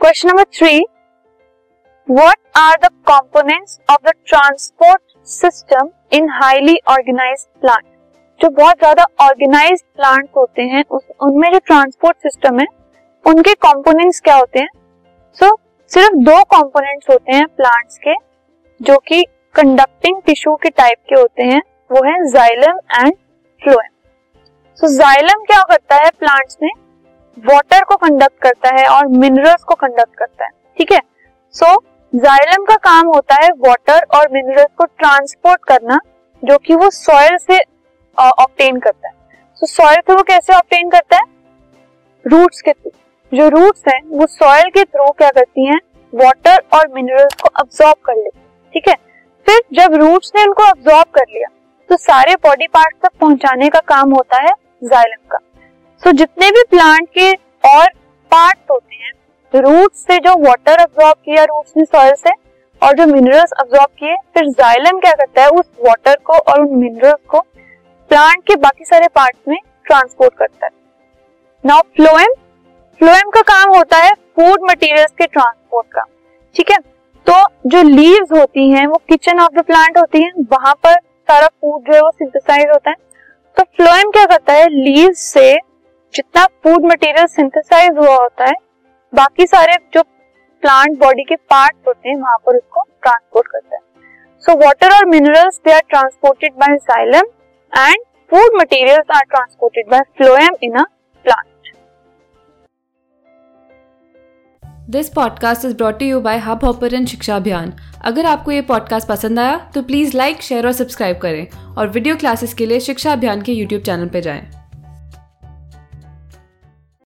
Question number three what are the components of the transport system in highly organise plant जो बहुत ज़्यादा organise plant होते हैं उस उनमें जो ट्रांसपोर्ट सिस्टम है उनके कंपोनेंट्स क्या होते हैं? सो so, सिर्फ़ दो कंपोनेंट्स होते हैं प्लांट्स के जो कि कंडक्टिंग टिश्यू के टाइप के होते हैं वो है xylem and phloem so xylem क्या करता है प्लांट्स में? वाटर को कंडक्ट करता है और मिनरल्स को कंडक्ट करता है ठीक है? सो so, जाइलम का काम होता है वाटर और मिनरल्स को ट्रांसपोर्ट करना जो कि वो सॉइल से ऑप्टेन करता है। सो so, सॉइल से वो कैसे ऑप्टेन करता है? रूट्स के थ्रू जो रूट्स हैं वो सॉयल के थ्रू क्या करती हैं? वाटर और मिनरल्स को अब्सॉर्ब कर लेती है ठीक है? फिर जब रूट्स ने उनको अब्सॉर्ब कर लिया तो सारे बॉडी पार्ट तक पहुँचाने का काम होता है जाइलम का। सो so, जितने भी प्लांट के और पार्ट होते हैं रूट से जो वाटर अब्सॉर्ब किया रूट्स ने सॉइल से और जो मिनरल्स अब्सॉर्ब किए फिर जाइलम क्या करता है उस वाटर को और उन मिनरल्स को प्लांट के बाकी सारे पार्ट्स में ट्रांसपोर्ट करता है। नाउ फ्लोएम फ्लोएम का काम होता है फ़ूड मटेरियल्स के ट्रांसपोर्ट का ठीक है? तो जो लीव्स होती हैं वो किचन ऑफ़ द प्लांट होती हैं वहाँ पर सारा फ़ूड जो है वो सिंथेसाइज होता है। तो फ्लोएम क्या करता है लीव्स से जितना फ़ूड मटेरियल सिंथेसाइज हुआ होता है, बाकी सारे जो प्लांट बॉडी के पार्ट होते हैं, वहाँ पर उसको ट्रांसपोर्ट करता है। सो वाटर और minerals they are transported by xylem and food materials are transported by phloem in a plant this podcast is brought you by Hubhopper शिक्षा अभियान अगर आपको ये पॉडकास्ट पसंद आया तो प्लीज़ लाइक शेयर और सब्सक्राइब करें और वीडियो क्लासेस के लिए शिक्षा अभियान के यूट्यूब चैनल पर जाएँ।